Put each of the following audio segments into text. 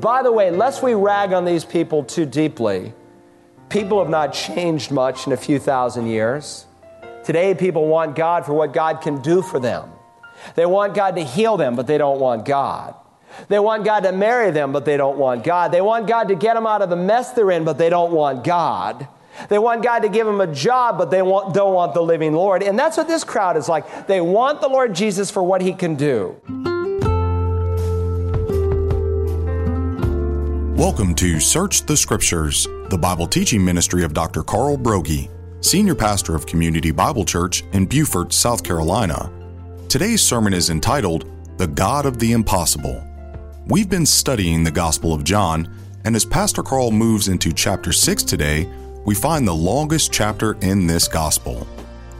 By the way, lest we rag on these people too deeply, people have not changed much in a few thousand years. Today, people want God for what God can do for them. They want God to heal them, but they don't want God. They want God to marry them, but they don't want God. They want God to get them out of the mess they're in, but they don't want God. They want God to give them a job, but they want, don't want the living Lord. And that's what this crowd is like. They want the Lord Jesus for what he can do. Welcome to Search the Scriptures, the Bible teaching ministry of Dr. Carl Broggi, Senior Pastor of Community Bible Church in Beaufort, South Carolina. Today's sermon is entitled The God of the Impossible. We've been studying the Gospel of John, and as Pastor Carl moves into chapter 6 today, we find the longest chapter in this Gospel.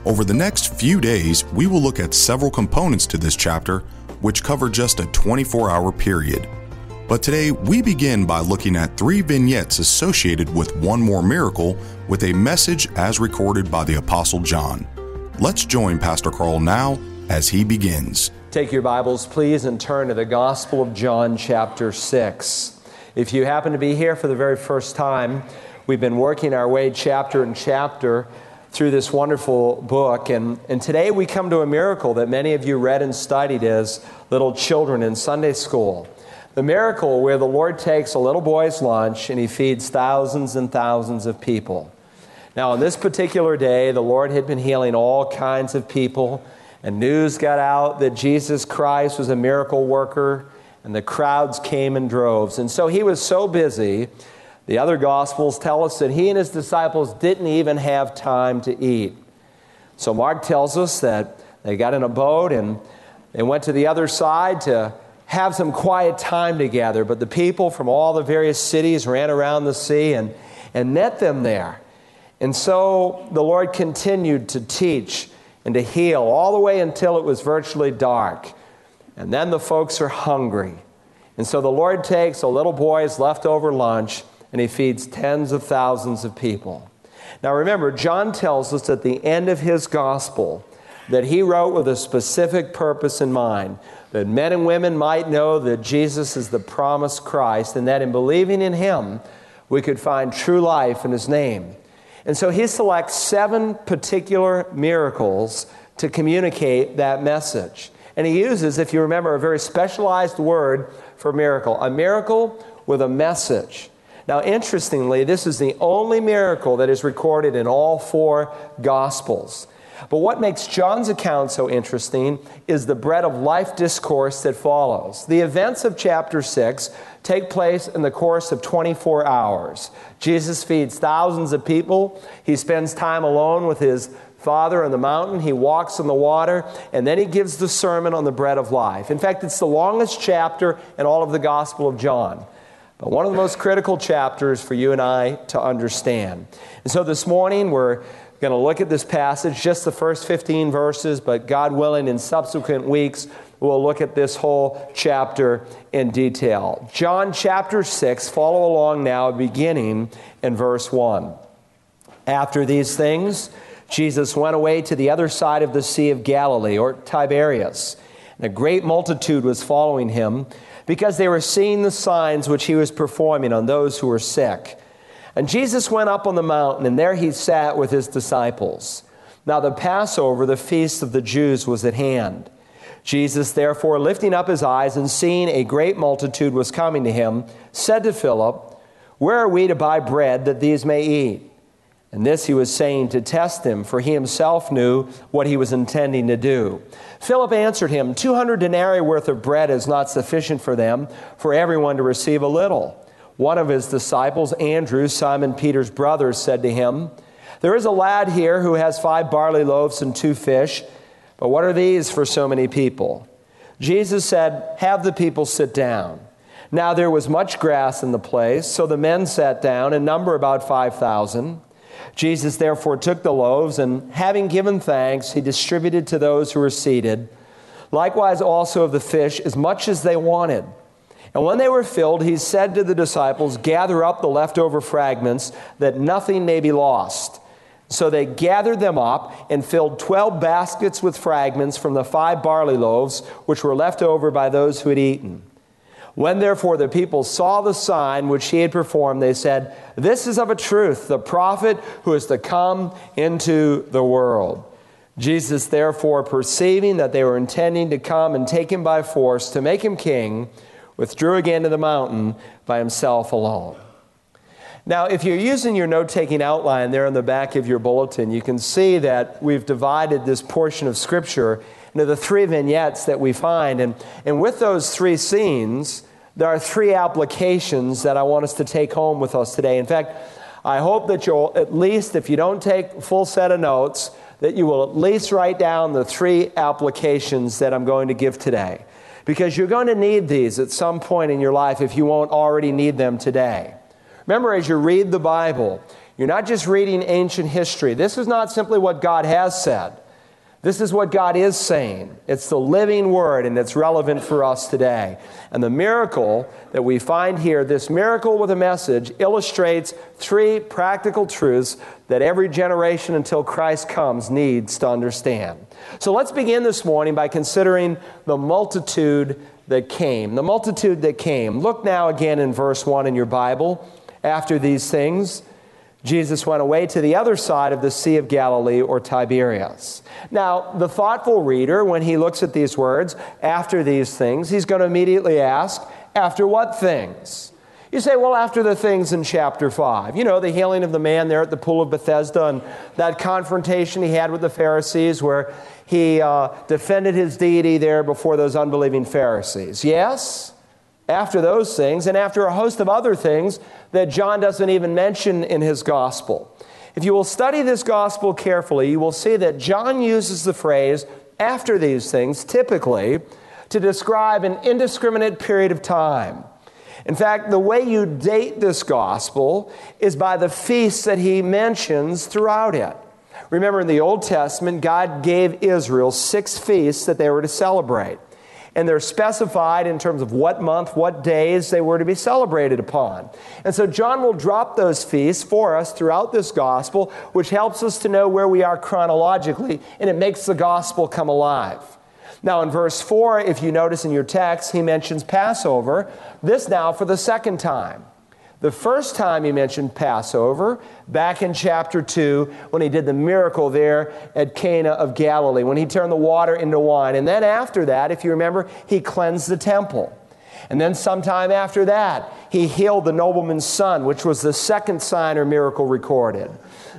Over the next few days, we will look at several components to this chapter, which cover just a 24 hour period. But today we begin by looking at three vignettes associated with one more miracle with a message as recorded by the Apostle John. Let's join Pastor Carl now as he begins. Take your Bibles, please, and turn to the Gospel of John, chapter 6. If you happen to be here for the very first time, we've been working our way chapter and chapter through this wonderful book. And, and today we come to a miracle that many of you read and studied as little children in Sunday school. The miracle where the Lord takes a little boy's lunch and he feeds thousands and thousands of people. Now, on this particular day, the Lord had been healing all kinds of people, and news got out that Jesus Christ was a miracle worker, and the crowds came in droves. And so he was so busy, the other Gospels tell us that he and his disciples didn't even have time to eat. So Mark tells us that they got in a boat and they went to the other side to have some quiet time together. But the people from all the various cities ran around the sea and, and met them there. And so the Lord continued to teach and to heal all the way until it was virtually dark. And then the folks are hungry. And so the Lord takes a little boy's leftover lunch and he feeds tens of thousands of people. Now remember, John tells us at the end of his gospel that he wrote with a specific purpose in mind that men and women might know that Jesus is the promised Christ and that in believing in him, we could find true life in his name. And so he selects seven particular miracles to communicate that message. And he uses, if you remember, a very specialized word for miracle a miracle with a message. Now, interestingly, this is the only miracle that is recorded in all four Gospels. But what makes John's account so interesting is the bread of life discourse that follows. The events of chapter 6 take place in the course of 24 hours. Jesus feeds thousands of people. He spends time alone with his Father on the mountain. He walks on the water, and then he gives the sermon on the bread of life. In fact, it's the longest chapter in all of the Gospel of John but one of the most critical chapters for you and I to understand. And so this morning we're going to look at this passage, just the first 15 verses, but God willing, in subsequent weeks, we'll look at this whole chapter in detail. John chapter 6, follow along now, beginning in verse 1. After these things, Jesus went away to the other side of the Sea of Galilee, or Tiberias, and a great multitude was following him because they were seeing the signs which he was performing on those who were sick. And Jesus went up on the mountain, and there he sat with his disciples. Now, the Passover, the feast of the Jews, was at hand. Jesus, therefore, lifting up his eyes and seeing a great multitude was coming to him, said to Philip, Where are we to buy bread that these may eat? And this he was saying to test him, for he himself knew what he was intending to do. Philip answered him, Two hundred denarii worth of bread is not sufficient for them, for everyone to receive a little. One of his disciples, Andrew, Simon Peter's brother, said to him, There is a lad here who has five barley loaves and two fish, but what are these for so many people? Jesus said, Have the people sit down. Now there was much grass in the place, so the men sat down, in number about 5,000. Jesus therefore took the loaves, and having given thanks, he distributed to those who were seated. Likewise, also of the fish, as much as they wanted. And when they were filled, he said to the disciples, Gather up the leftover fragments, that nothing may be lost. So they gathered them up and filled 12 baskets with fragments from the five barley loaves, which were left over by those who had eaten. When therefore the people saw the sign which he had performed, they said, This is of a truth the prophet who is to come into the world. Jesus, therefore, perceiving that they were intending to come and take him by force to make him king, withdrew again to the mountain by himself alone. Now, if you're using your note taking outline there in the back of your bulletin, you can see that we've divided this portion of Scripture into the three vignettes that we find. And, and with those three scenes, there are three applications that I want us to take home with us today. In fact, I hope that you'll at least, if you don't take a full set of notes, that you will at least write down the three applications that I'm going to give today. Because you're going to need these at some point in your life if you won't already need them today. Remember, as you read the Bible, you're not just reading ancient history. This is not simply what God has said. This is what God is saying. It's the living word, and it's relevant for us today. And the miracle that we find here, this miracle with a message, illustrates three practical truths that every generation until Christ comes needs to understand. So let's begin this morning by considering the multitude that came. The multitude that came. Look now again in verse 1 in your Bible. After these things, Jesus went away to the other side of the Sea of Galilee or Tiberias. Now, the thoughtful reader, when he looks at these words, after these things, he's going to immediately ask, after what things? You say, well, after the things in chapter 5. You know, the healing of the man there at the pool of Bethesda and that confrontation he had with the Pharisees where he uh, defended his deity there before those unbelieving Pharisees. Yes? After those things and after a host of other things that John doesn't even mention in his gospel. If you will study this gospel carefully, you will see that John uses the phrase after these things typically to describe an indiscriminate period of time. In fact, the way you date this gospel is by the feasts that he mentions throughout it. Remember, in the Old Testament, God gave Israel six feasts that they were to celebrate and they're specified in terms of what month, what days they were to be celebrated upon. And so John will drop those feasts for us throughout this gospel, which helps us to know where we are chronologically, and it makes the gospel come alive. Now, in verse 4, if you notice in your text, he mentions Passover, this now for the second time. The first time he mentioned Passover, back in chapter 2, when he did the miracle there at Cana of Galilee, when he turned the water into wine. And then after that, if you remember, he cleansed the temple. And then sometime after that, he healed the nobleman's son, which was the second sign or miracle recorded.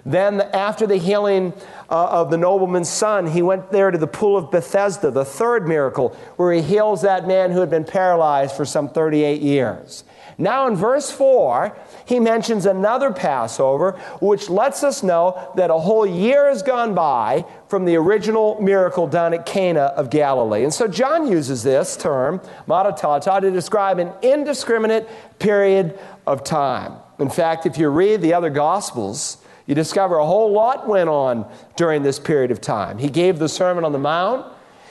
Then, after the healing uh, of the nobleman's son, he went there to the pool of Bethesda, the third miracle, where he heals that man who had been paralyzed for some 38 years. Now, in verse 4, he mentions another Passover, which lets us know that a whole year has gone by from the original miracle done at Cana of Galilee. And so John uses this term, meta tauta, to describe an indiscriminate period of time. In fact, if you read the other Gospels, you discover a whole lot went on during this period of time. He gave the Sermon on the Mount.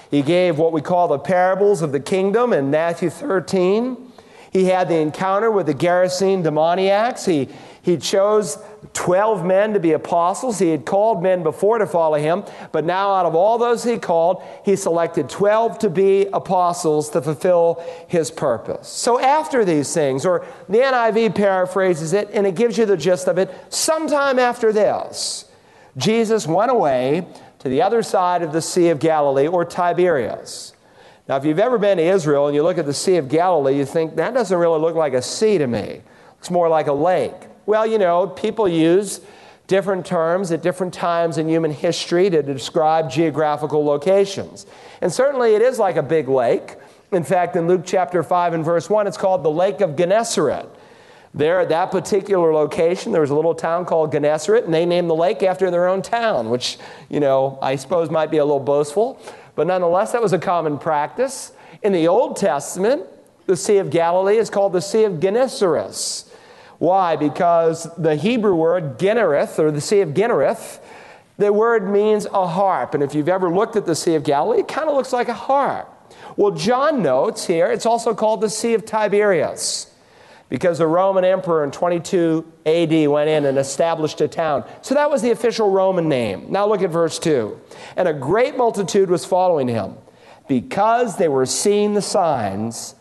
He gave what we call the parables of the kingdom in Matthew 13. He had the encounter with the Gerasene demoniacs. He, he chose 12 men to be apostles. He had called men before to follow him, but now out of all those he called, he selected 12 to be apostles to fulfill his purpose. So after these things, or the NIV paraphrases it, and it gives you the gist of it, sometime after this, Jesus went away to the other side of the Sea of Galilee, or Tiberias. Now, if you've ever been to Israel and you look at the Sea of Galilee, you think that doesn't really look like a sea to me. It's more like a lake. Well, you know, people use different terms at different times in human history to describe geographical locations. And certainly it is like a big lake. In fact, in Luke chapter 5 and verse 1, it's called the Lake of Gennesaret. There, at that particular location, there was a little town called Gennesaret, and they named the lake after their own town, which, you know, I suppose might be a little boastful. But nonetheless, that was a common practice. In the Old Testament, the Sea of Galilee is called the Sea of Gennesaret. Why? Because the Hebrew word Gennereth, or the Sea of Gennereth, the word means a harp. And if you've ever looked at the Sea of Galilee, it kind of looks like a harp. Well, John notes here it's also called the Sea of Tiberias because the Roman emperor in 22 AD went in and established a town. So that was the official Roman name. Now look at verse 2. And a great multitude was following him because they were seeing the signs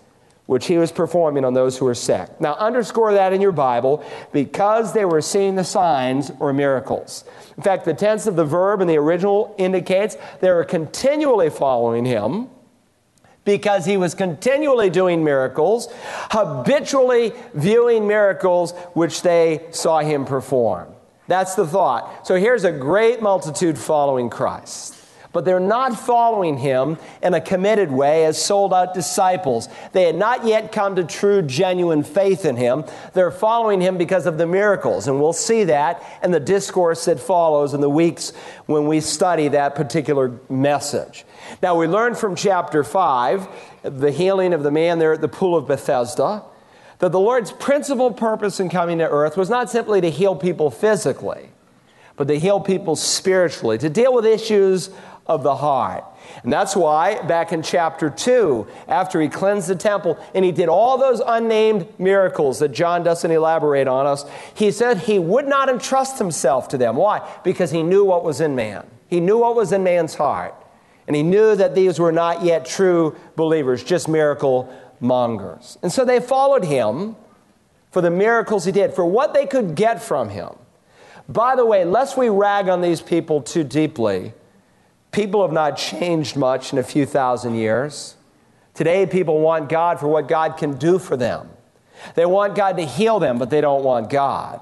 which he was performing on those who were sick. Now, underscore that in your Bible because they were seeing the signs or miracles. In fact, the tense of the verb in the original indicates they were continually following him because he was continually doing miracles, habitually viewing miracles which they saw him perform. That's the thought. So here's a great multitude following Christ but they're not following him in a committed way as sold out disciples. They had not yet come to true, genuine faith in him. They're following him because of the miracles, and we'll see that in the discourse that follows in the weeks when we study that particular message. Now, we learn from chapter 5, the healing of the man there at the pool of Bethesda, that the Lord's principal purpose in coming to earth was not simply to heal people physically, but to heal people spiritually, to deal with issues of the heart. And that's why, back in chapter 2, after he cleansed the temple and he did all those unnamed miracles that John doesn't elaborate on us, he said he would not entrust himself to them. Why? Because he knew what was in man. He knew what was in man's heart. And he knew that these were not yet true believers, just miracle mongers. And so they followed him for the miracles he did, for what they could get from him. By the way, lest we rag on these people too deeply, People have not changed much in a few thousand years. Today, people want God for what God can do for them. They want God to heal them, but they don't want God.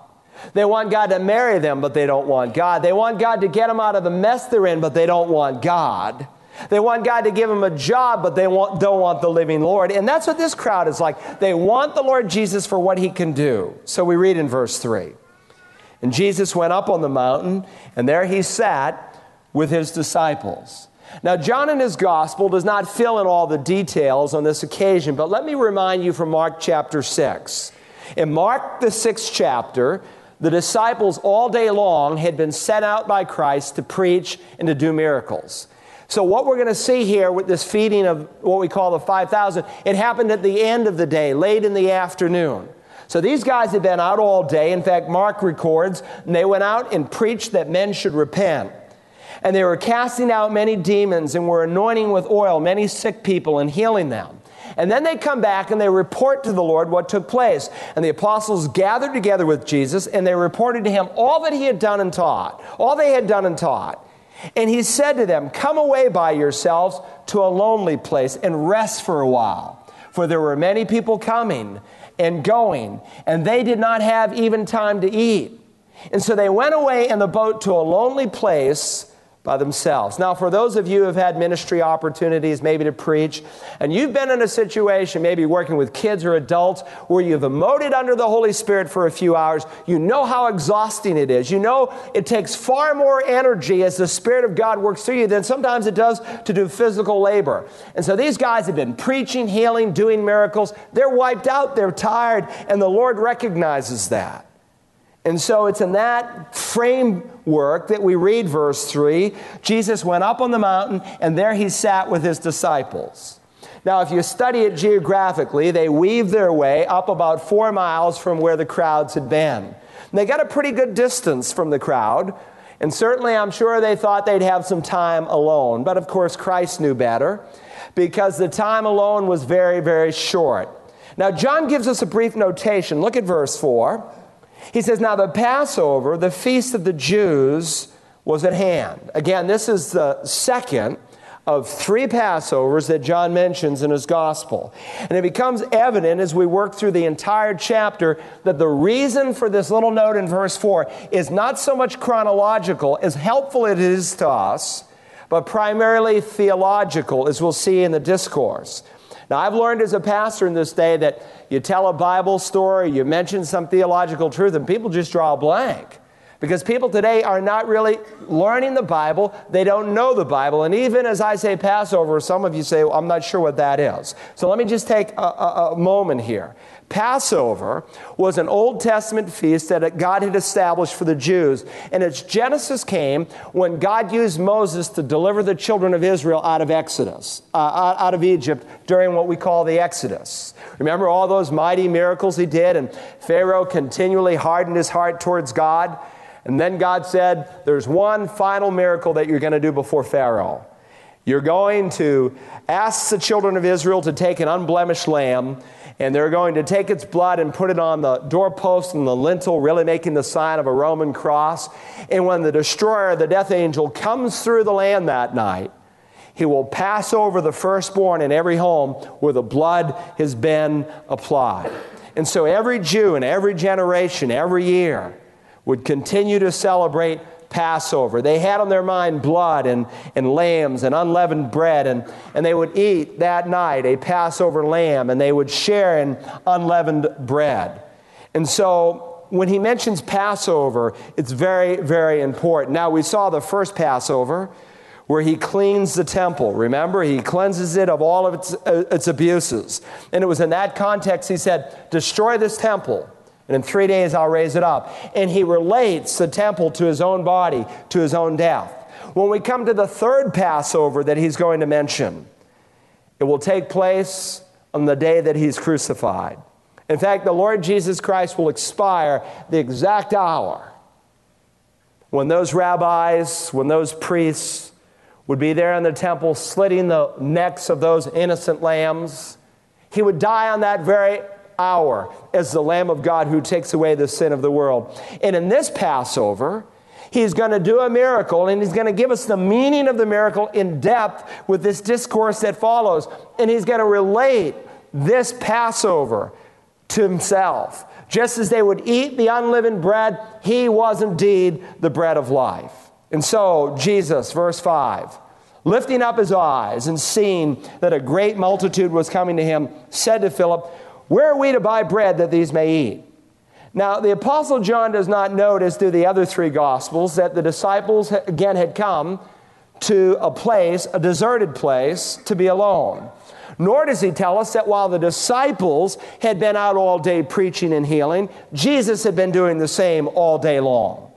They want God to marry them, but they don't want God. They want God to get them out of the mess they're in, but they don't want God. They want God to give them a job, but they want, don't want the living Lord. And that's what this crowd is like. They want the Lord Jesus for what he can do. So we read in verse 3 And Jesus went up on the mountain, and there he sat with his disciples. Now, John in his gospel does not fill in all the details on this occasion, but let me remind you from Mark chapter 6. In Mark, the sixth chapter, the disciples all day long had been sent out by Christ to preach and to do miracles. So, what we're going to see here with this feeding of what we call the 5,000, it happened at the end of the day, late in the afternoon. So, these guys had been out all day. In fact, Mark records, and they went out and preached that men should repent. And they were casting out many demons and were anointing with oil many sick people and healing them. And then they come back and they report to the Lord what took place. And the apostles gathered together with Jesus and they reported to him all that he had done and taught, all they had done and taught. And he said to them, Come away by yourselves to a lonely place and rest for a while. For there were many people coming and going, and they did not have even time to eat. And so they went away in the boat to a lonely place by themselves. Now, for those of you who have had ministry opportunities, maybe to preach, and you've been in a situation, maybe working with kids or adults, where you've emoted under the Holy Spirit for a few hours, you know how exhausting it is. You know it takes far more energy as the Spirit of God works through you than sometimes it does to do physical labor. And so these guys have been preaching, healing, doing miracles. They're wiped out, they're tired, and the Lord recognizes that. And so it's in that framework that we read verse 3. Jesus went up on the mountain, and there he sat with his disciples. Now, if you study it geographically, they weave their way up about four miles from where the crowds had been. They got a pretty good distance from the crowd, and certainly I'm sure they thought they'd have some time alone. But of course, Christ knew better because the time alone was very, very short. Now, John gives us a brief notation. Look at verse 4. He says, Now the Passover, the feast of the Jews, was at hand. Again, this is the second of three Passovers that John mentions in his gospel. And it becomes evident as we work through the entire chapter that the reason for this little note in verse 4 is not so much chronological, as helpful it is to us, but primarily theological, as we'll see in the discourse. Now, I've learned as a pastor in this day that you tell a Bible story, you mention some theological truth, and people just draw a blank. Because people today are not really learning the Bible, they don't know the Bible. And even as I say Passover, some of you say, well, I'm not sure what that is. So let me just take a, a, a moment here. Passover was an Old Testament feast that God had established for the Jews. And its genesis came when God used Moses to deliver the children of Israel out of Exodus, uh, out of Egypt during what we call the Exodus. Remember all those mighty miracles he did, and Pharaoh continually hardened his heart towards God. And then God said, There's one final miracle that you're going to do before Pharaoh. You're going to ask the children of Israel to take an unblemished lamb, and they're going to take its blood and put it on the doorpost and the lintel, really making the sign of a Roman cross. And when the destroyer, the death angel, comes through the land that night, he will pass over the firstborn in every home where the blood has been applied. And so every Jew in every generation, every year, would continue to celebrate Passover. They had on their mind blood and, and lambs and unleavened bread, and, and they would eat that night a Passover lamb, and they would share in unleavened bread. And so when he mentions Passover, it's very, very important. Now, we saw the first Passover where he cleans the temple. Remember, he cleanses it of all of its, uh, its abuses. And it was in that context he said, Destroy this temple and in three days I'll raise it up. And he relates the temple to his own body, to his own death. When we come to the third Passover that he's going to mention, it will take place on the day that he's crucified. In fact, the Lord Jesus Christ will expire the exact hour when those rabbis, when those priests would be there in the temple slitting the necks of those innocent lambs. He would die on that very hour as the Lamb of God who takes away the sin of the world. And in this Passover, He's going to do a miracle and he's going to give us the meaning of the miracle in depth with this discourse that follows. And he's going to relate this Passover to himself. Just as they would eat the unleavened bread, he was indeed the bread of life. And so, Jesus, verse 5, lifting up his eyes and seeing that a great multitude was coming to him, said to Philip, where are we to buy bread that these may eat? Now, the Apostle John does not notice through the other three Gospels that the disciples again had come to a place, a deserted place, to be alone. Nor does he tell us that while the disciples had been out all day preaching and healing, Jesus had been doing the same all day long.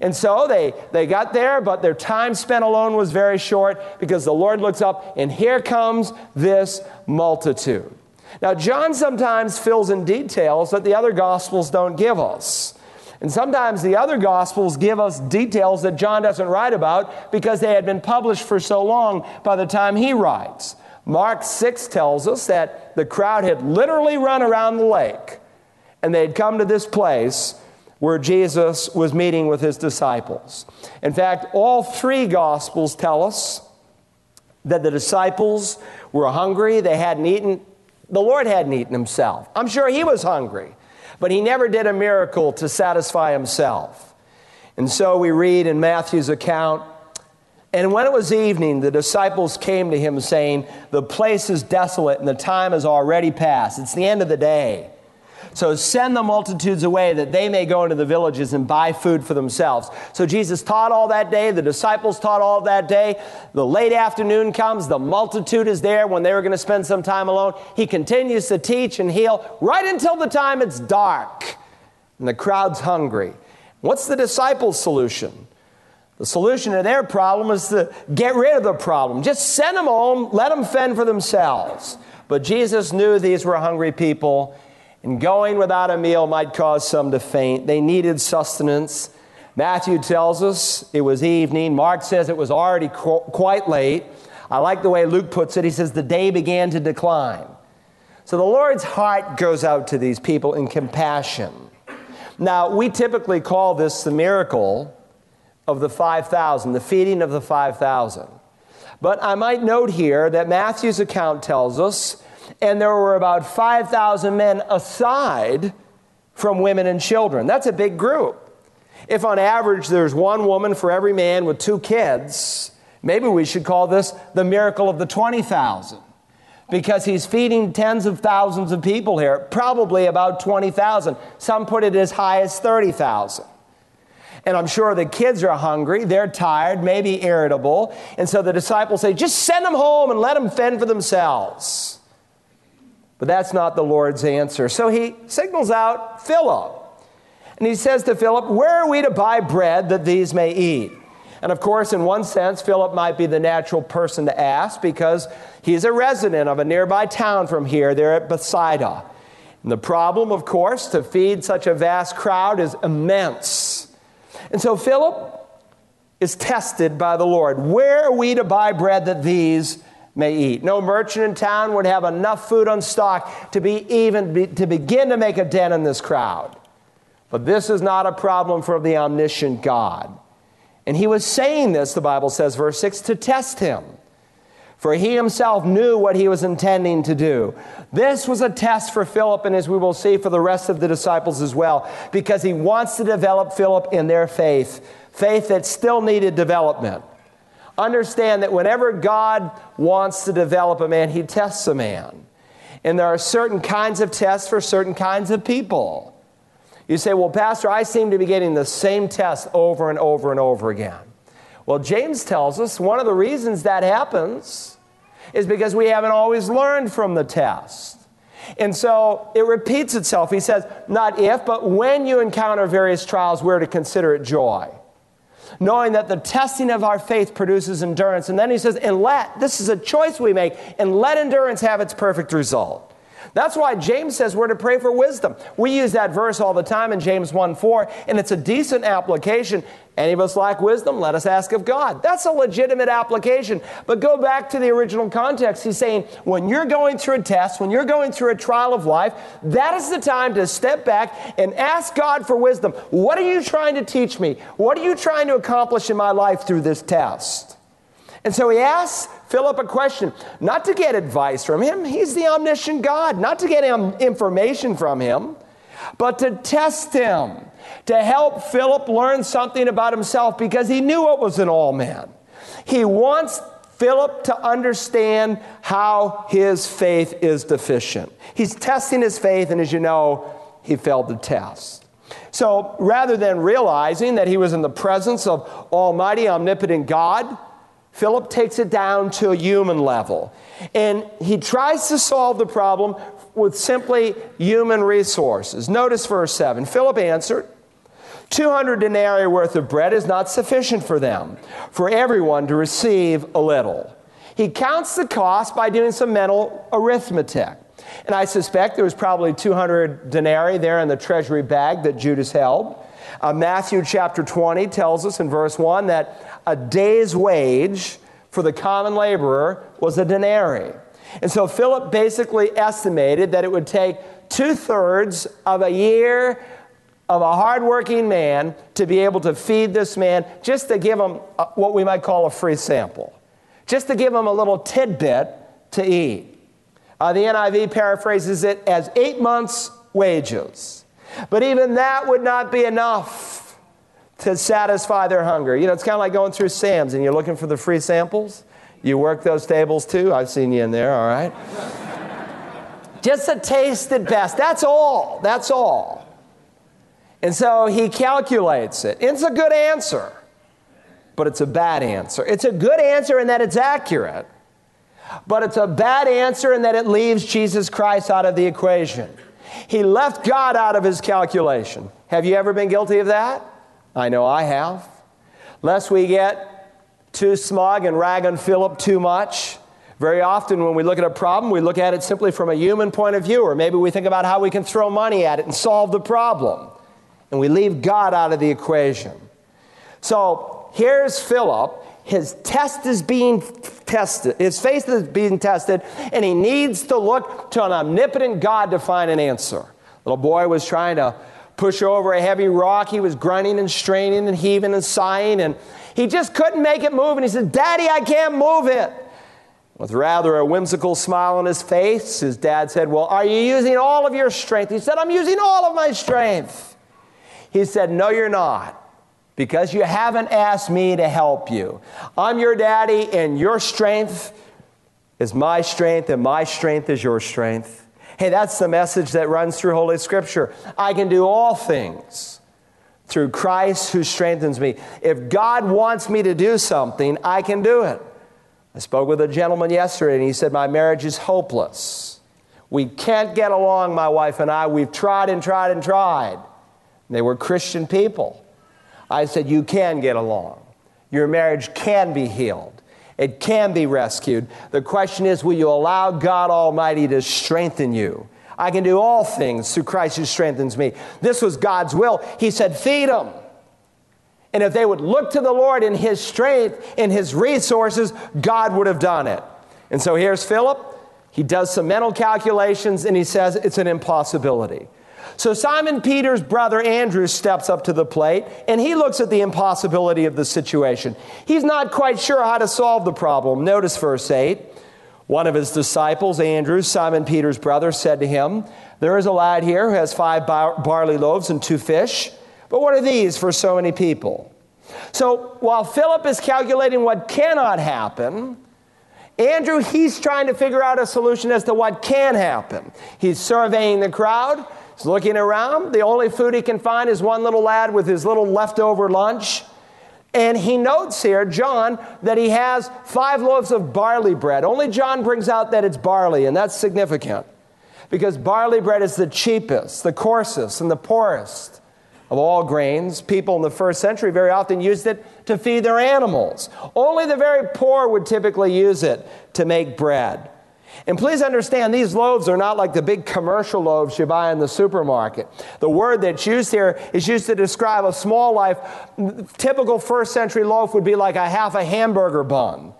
And so they, they got there, but their time spent alone was very short because the Lord looks up and here comes this multitude. Now, John sometimes fills in details that the other Gospels don't give us. And sometimes the other Gospels give us details that John doesn't write about because they had been published for so long by the time he writes. Mark 6 tells us that the crowd had literally run around the lake and they had come to this place where Jesus was meeting with his disciples. In fact, all three Gospels tell us that the disciples were hungry, they hadn't eaten the Lord hadn't eaten himself. I'm sure he was hungry, but he never did a miracle to satisfy himself. And so we read in Matthew's account and when it was evening, the disciples came to him saying, The place is desolate and the time is already past. It's the end of the day. So send the multitudes away that they may go into the villages and buy food for themselves. So Jesus taught all that day. The disciples taught all that day. The late afternoon comes. The multitude is there when they were going to spend some time alone. He continues to teach and heal right until the time it's dark and the crowd's hungry. What's the disciples' solution? The solution to their problem is to get rid of the problem. Just send them home, let them fend for themselves. But Jesus knew these were hungry people and going without a meal might cause some to faint. They needed sustenance. Matthew tells us it was evening. Mark says it was already qu- quite late. I like the way Luke puts it. He says the day began to decline. So the Lord's heart goes out to these people in compassion. Now, we typically call this the miracle of the 5,000, the feeding of the 5,000. But I might note here that Matthew's account tells us and there were about 5,000 men aside from women and children. That's a big group. If on average there's one woman for every man with two kids, maybe we should call this the miracle of the 20,000 because he's feeding tens of thousands of people here, probably about 20,000. Some put it as high as 30,000. And I'm sure the kids are hungry, they're tired, maybe irritable. And so the disciples say, just send them home and let them fend for themselves. But that's not the Lord's answer. So he signals out Philip. And he says to Philip, Where are we to buy bread that these may eat? And of course, in one sense, Philip might be the natural person to ask because he's a resident of a nearby town from here. They're at Bethsaida. And the problem, of course, to feed such a vast crowd is immense. And so Philip is tested by the Lord. Where are we to buy bread that these may eat? No merchant in town would have enough food on stock to be even be, to begin to make a dent in this crowd. But this is not a problem for the omniscient God. And he was saying this, the Bible says, verse 6, to test him. For he himself knew what he was intending to do. This was a test for Philip, and as we will see, for the rest of the disciples as well, because he wants to develop Philip in their faith, faith that still needed development. Understand that whenever God wants to develop a man, he tests a man. And there are certain kinds of tests for certain kinds of people. You say, Well, Pastor, I seem to be getting the same test over and over and over again. Well, James tells us one of the reasons that happens is because we haven't always learned from the test. And so it repeats itself. He says, Not if, but when you encounter various trials, we're to consider it joy. Knowing that the testing of our faith produces endurance. And then he says, And let, this is a choice we make, and let endurance have its perfect result. That's why James says we're to pray for wisdom. We use that verse all the time in James 1 4, and it's a decent application. Any of us lack wisdom? Let us ask of God. That's a legitimate application. But go back to the original context. He's saying when you're going through a test, when you're going through a trial of life, that is the time to step back and ask God for wisdom. What are you trying to teach me? What are you trying to accomplish in my life through this test? And so he asks Philip a question, not to get advice from him, he's the omniscient God, not to get information from him, but to test him, to help Philip learn something about himself because he knew it was an all man. He wants Philip to understand how his faith is deficient. He's testing his faith, and as you know, he failed the test. So rather than realizing that he was in the presence of Almighty, omnipotent God, Philip takes it down to a human level. And he tries to solve the problem with simply human resources. Notice verse 7. Philip answered, 200 denarii worth of bread is not sufficient for them, for everyone to receive a little. He counts the cost by doing some mental arithmetic. And I suspect there was probably 200 denarii there in the treasury bag that Judas held. Uh, Matthew chapter 20 tells us in verse 1 that a day's wage for the common laborer was a denarii. And so Philip basically estimated that it would take two thirds of a year of a hardworking man to be able to feed this man, just to give him a, what we might call a free sample, just to give him a little tidbit to eat. Uh, the NIV paraphrases it as eight months' wages. But even that would not be enough to satisfy their hunger. You know, it's kind of like going through Sam's and you're looking for the free samples. You work those tables too. I've seen you in there, all right? Just a taste at best. That's all. That's all. And so he calculates it. It's a good answer, but it's a bad answer. It's a good answer in that it's accurate, but it's a bad answer in that it leaves Jesus Christ out of the equation. He left God out of his calculation. Have you ever been guilty of that? I know I have. Lest we get too smug and rag on Philip too much. Very often, when we look at a problem, we look at it simply from a human point of view, or maybe we think about how we can throw money at it and solve the problem. And we leave God out of the equation. So here's Philip. His test is being tested, his faith is being tested, and he needs to look to an omnipotent God to find an answer. Little boy was trying to push over a heavy rock. He was grunting and straining and heaving and sighing, and he just couldn't make it move. And he said, Daddy, I can't move it. With rather a whimsical smile on his face, his dad said, Well, are you using all of your strength? He said, I'm using all of my strength. He said, No, you're not because you haven't asked me to help you. I'm your daddy, and your strength is my strength, and my strength is your strength. Hey, that's the message that runs through Holy Scripture. I can do all things through Christ who strengthens me. If God wants me to do something, I can do it. I spoke with a gentleman yesterday, and he said, My marriage is hopeless. We can't get along, my wife and I. We've tried and tried and tried. They were Christian people. I said, You can get along. Your marriage can be healed, it can be rescued. The question is, will you allow God Almighty to strengthen you? I can do all things through Christ who strengthens me. This was God's will. He said, Feed them. And if they would look to the Lord in his strength, in his resources, God would have done it. And so here's Philip. He does some mental calculations and he says it's an impossibility. So Simon Peter's brother Andrew steps up to the plate and he looks at the impossibility of the situation. He's not quite sure how to solve the problem. Notice verse 8. One of his disciples, Andrew, Simon Peter's brother, said to him, There is a lad here who has five bar- barley loaves and two fish, but what are these for so many people? So while Philip is calculating what cannot happen, Andrew, he's trying to figure out a solution as to what can happen. He's surveying the crowd, he's looking around. The only food he can find is one little lad with his little leftover lunch. And he notes here, John, that he has five loaves of barley bread. Only John brings out that it's barley, and that's significant because barley bread is the cheapest, the coarsest, and the poorest of all grains. People in the first century very often used it to feed their animals. Only the very poor would typically use it to make bread. And please understand, these loaves are not like the big commercial loaves you buy in the supermarket. The word that's used here is used to describe a small life. Typical first century loaf would be like a half a hamburger bun.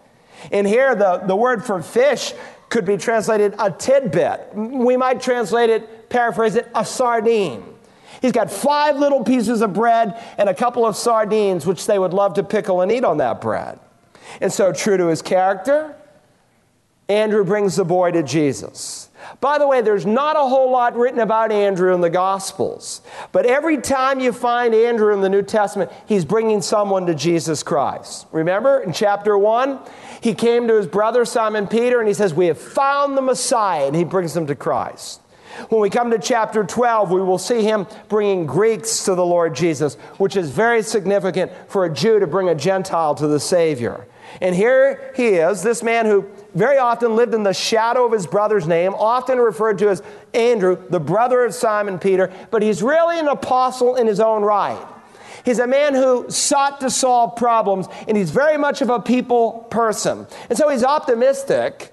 And here, the, the word for fish could be translated a tidbit. We might translate it, paraphrase it, a sardine. He's got five little pieces of bread and a couple of sardines, which they would love to pickle and eat on that bread. And so, true to his character, Andrew brings the boy to Jesus. By the way, there's not a whole lot written about Andrew in the Gospels, but every time you find Andrew in the New Testament, he's bringing someone to Jesus Christ. Remember in chapter 1, he came to his brother Simon Peter and he says, We have found the Messiah, and he brings them to Christ. When we come to chapter 12, we will see him bringing Greeks to the Lord Jesus, which is very significant for a Jew to bring a Gentile to the Savior. And here he is, this man who very often lived in the shadow of his brother's name, often referred to as Andrew, the brother of Simon Peter, but he's really an apostle in his own right. He's a man who sought to solve problems, and he's very much of a people person. And so he's optimistic,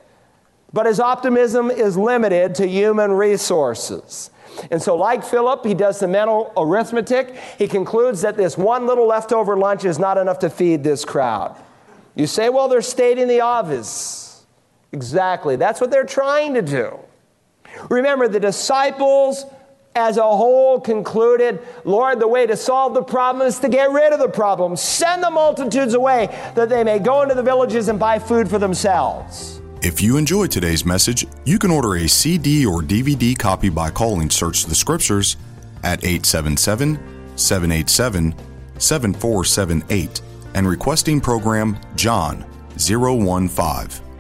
but his optimism is limited to human resources. And so, like Philip, he does the mental arithmetic. He concludes that this one little leftover lunch is not enough to feed this crowd. You say, well, they're stating the obvious. Exactly. That's what they're trying to do. Remember, the disciples as a whole concluded, Lord, the way to solve the problem is to get rid of the problem. Send the multitudes away that they may go into the villages and buy food for themselves. If you enjoyed today's message, you can order a CD or DVD copy by calling Search the Scriptures at 877 787 7478 and requesting program John 015.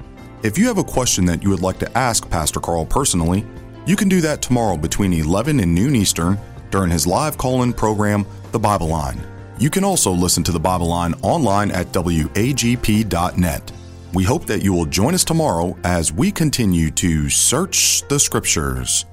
If you have a question that you would like to ask Pastor Carl personally, you can do that tomorrow between 11 and noon Eastern during his live call in program, The Bible Line. You can also listen to The Bible Line online at wagp.net. We hope that you will join us tomorrow as we continue to search the scriptures.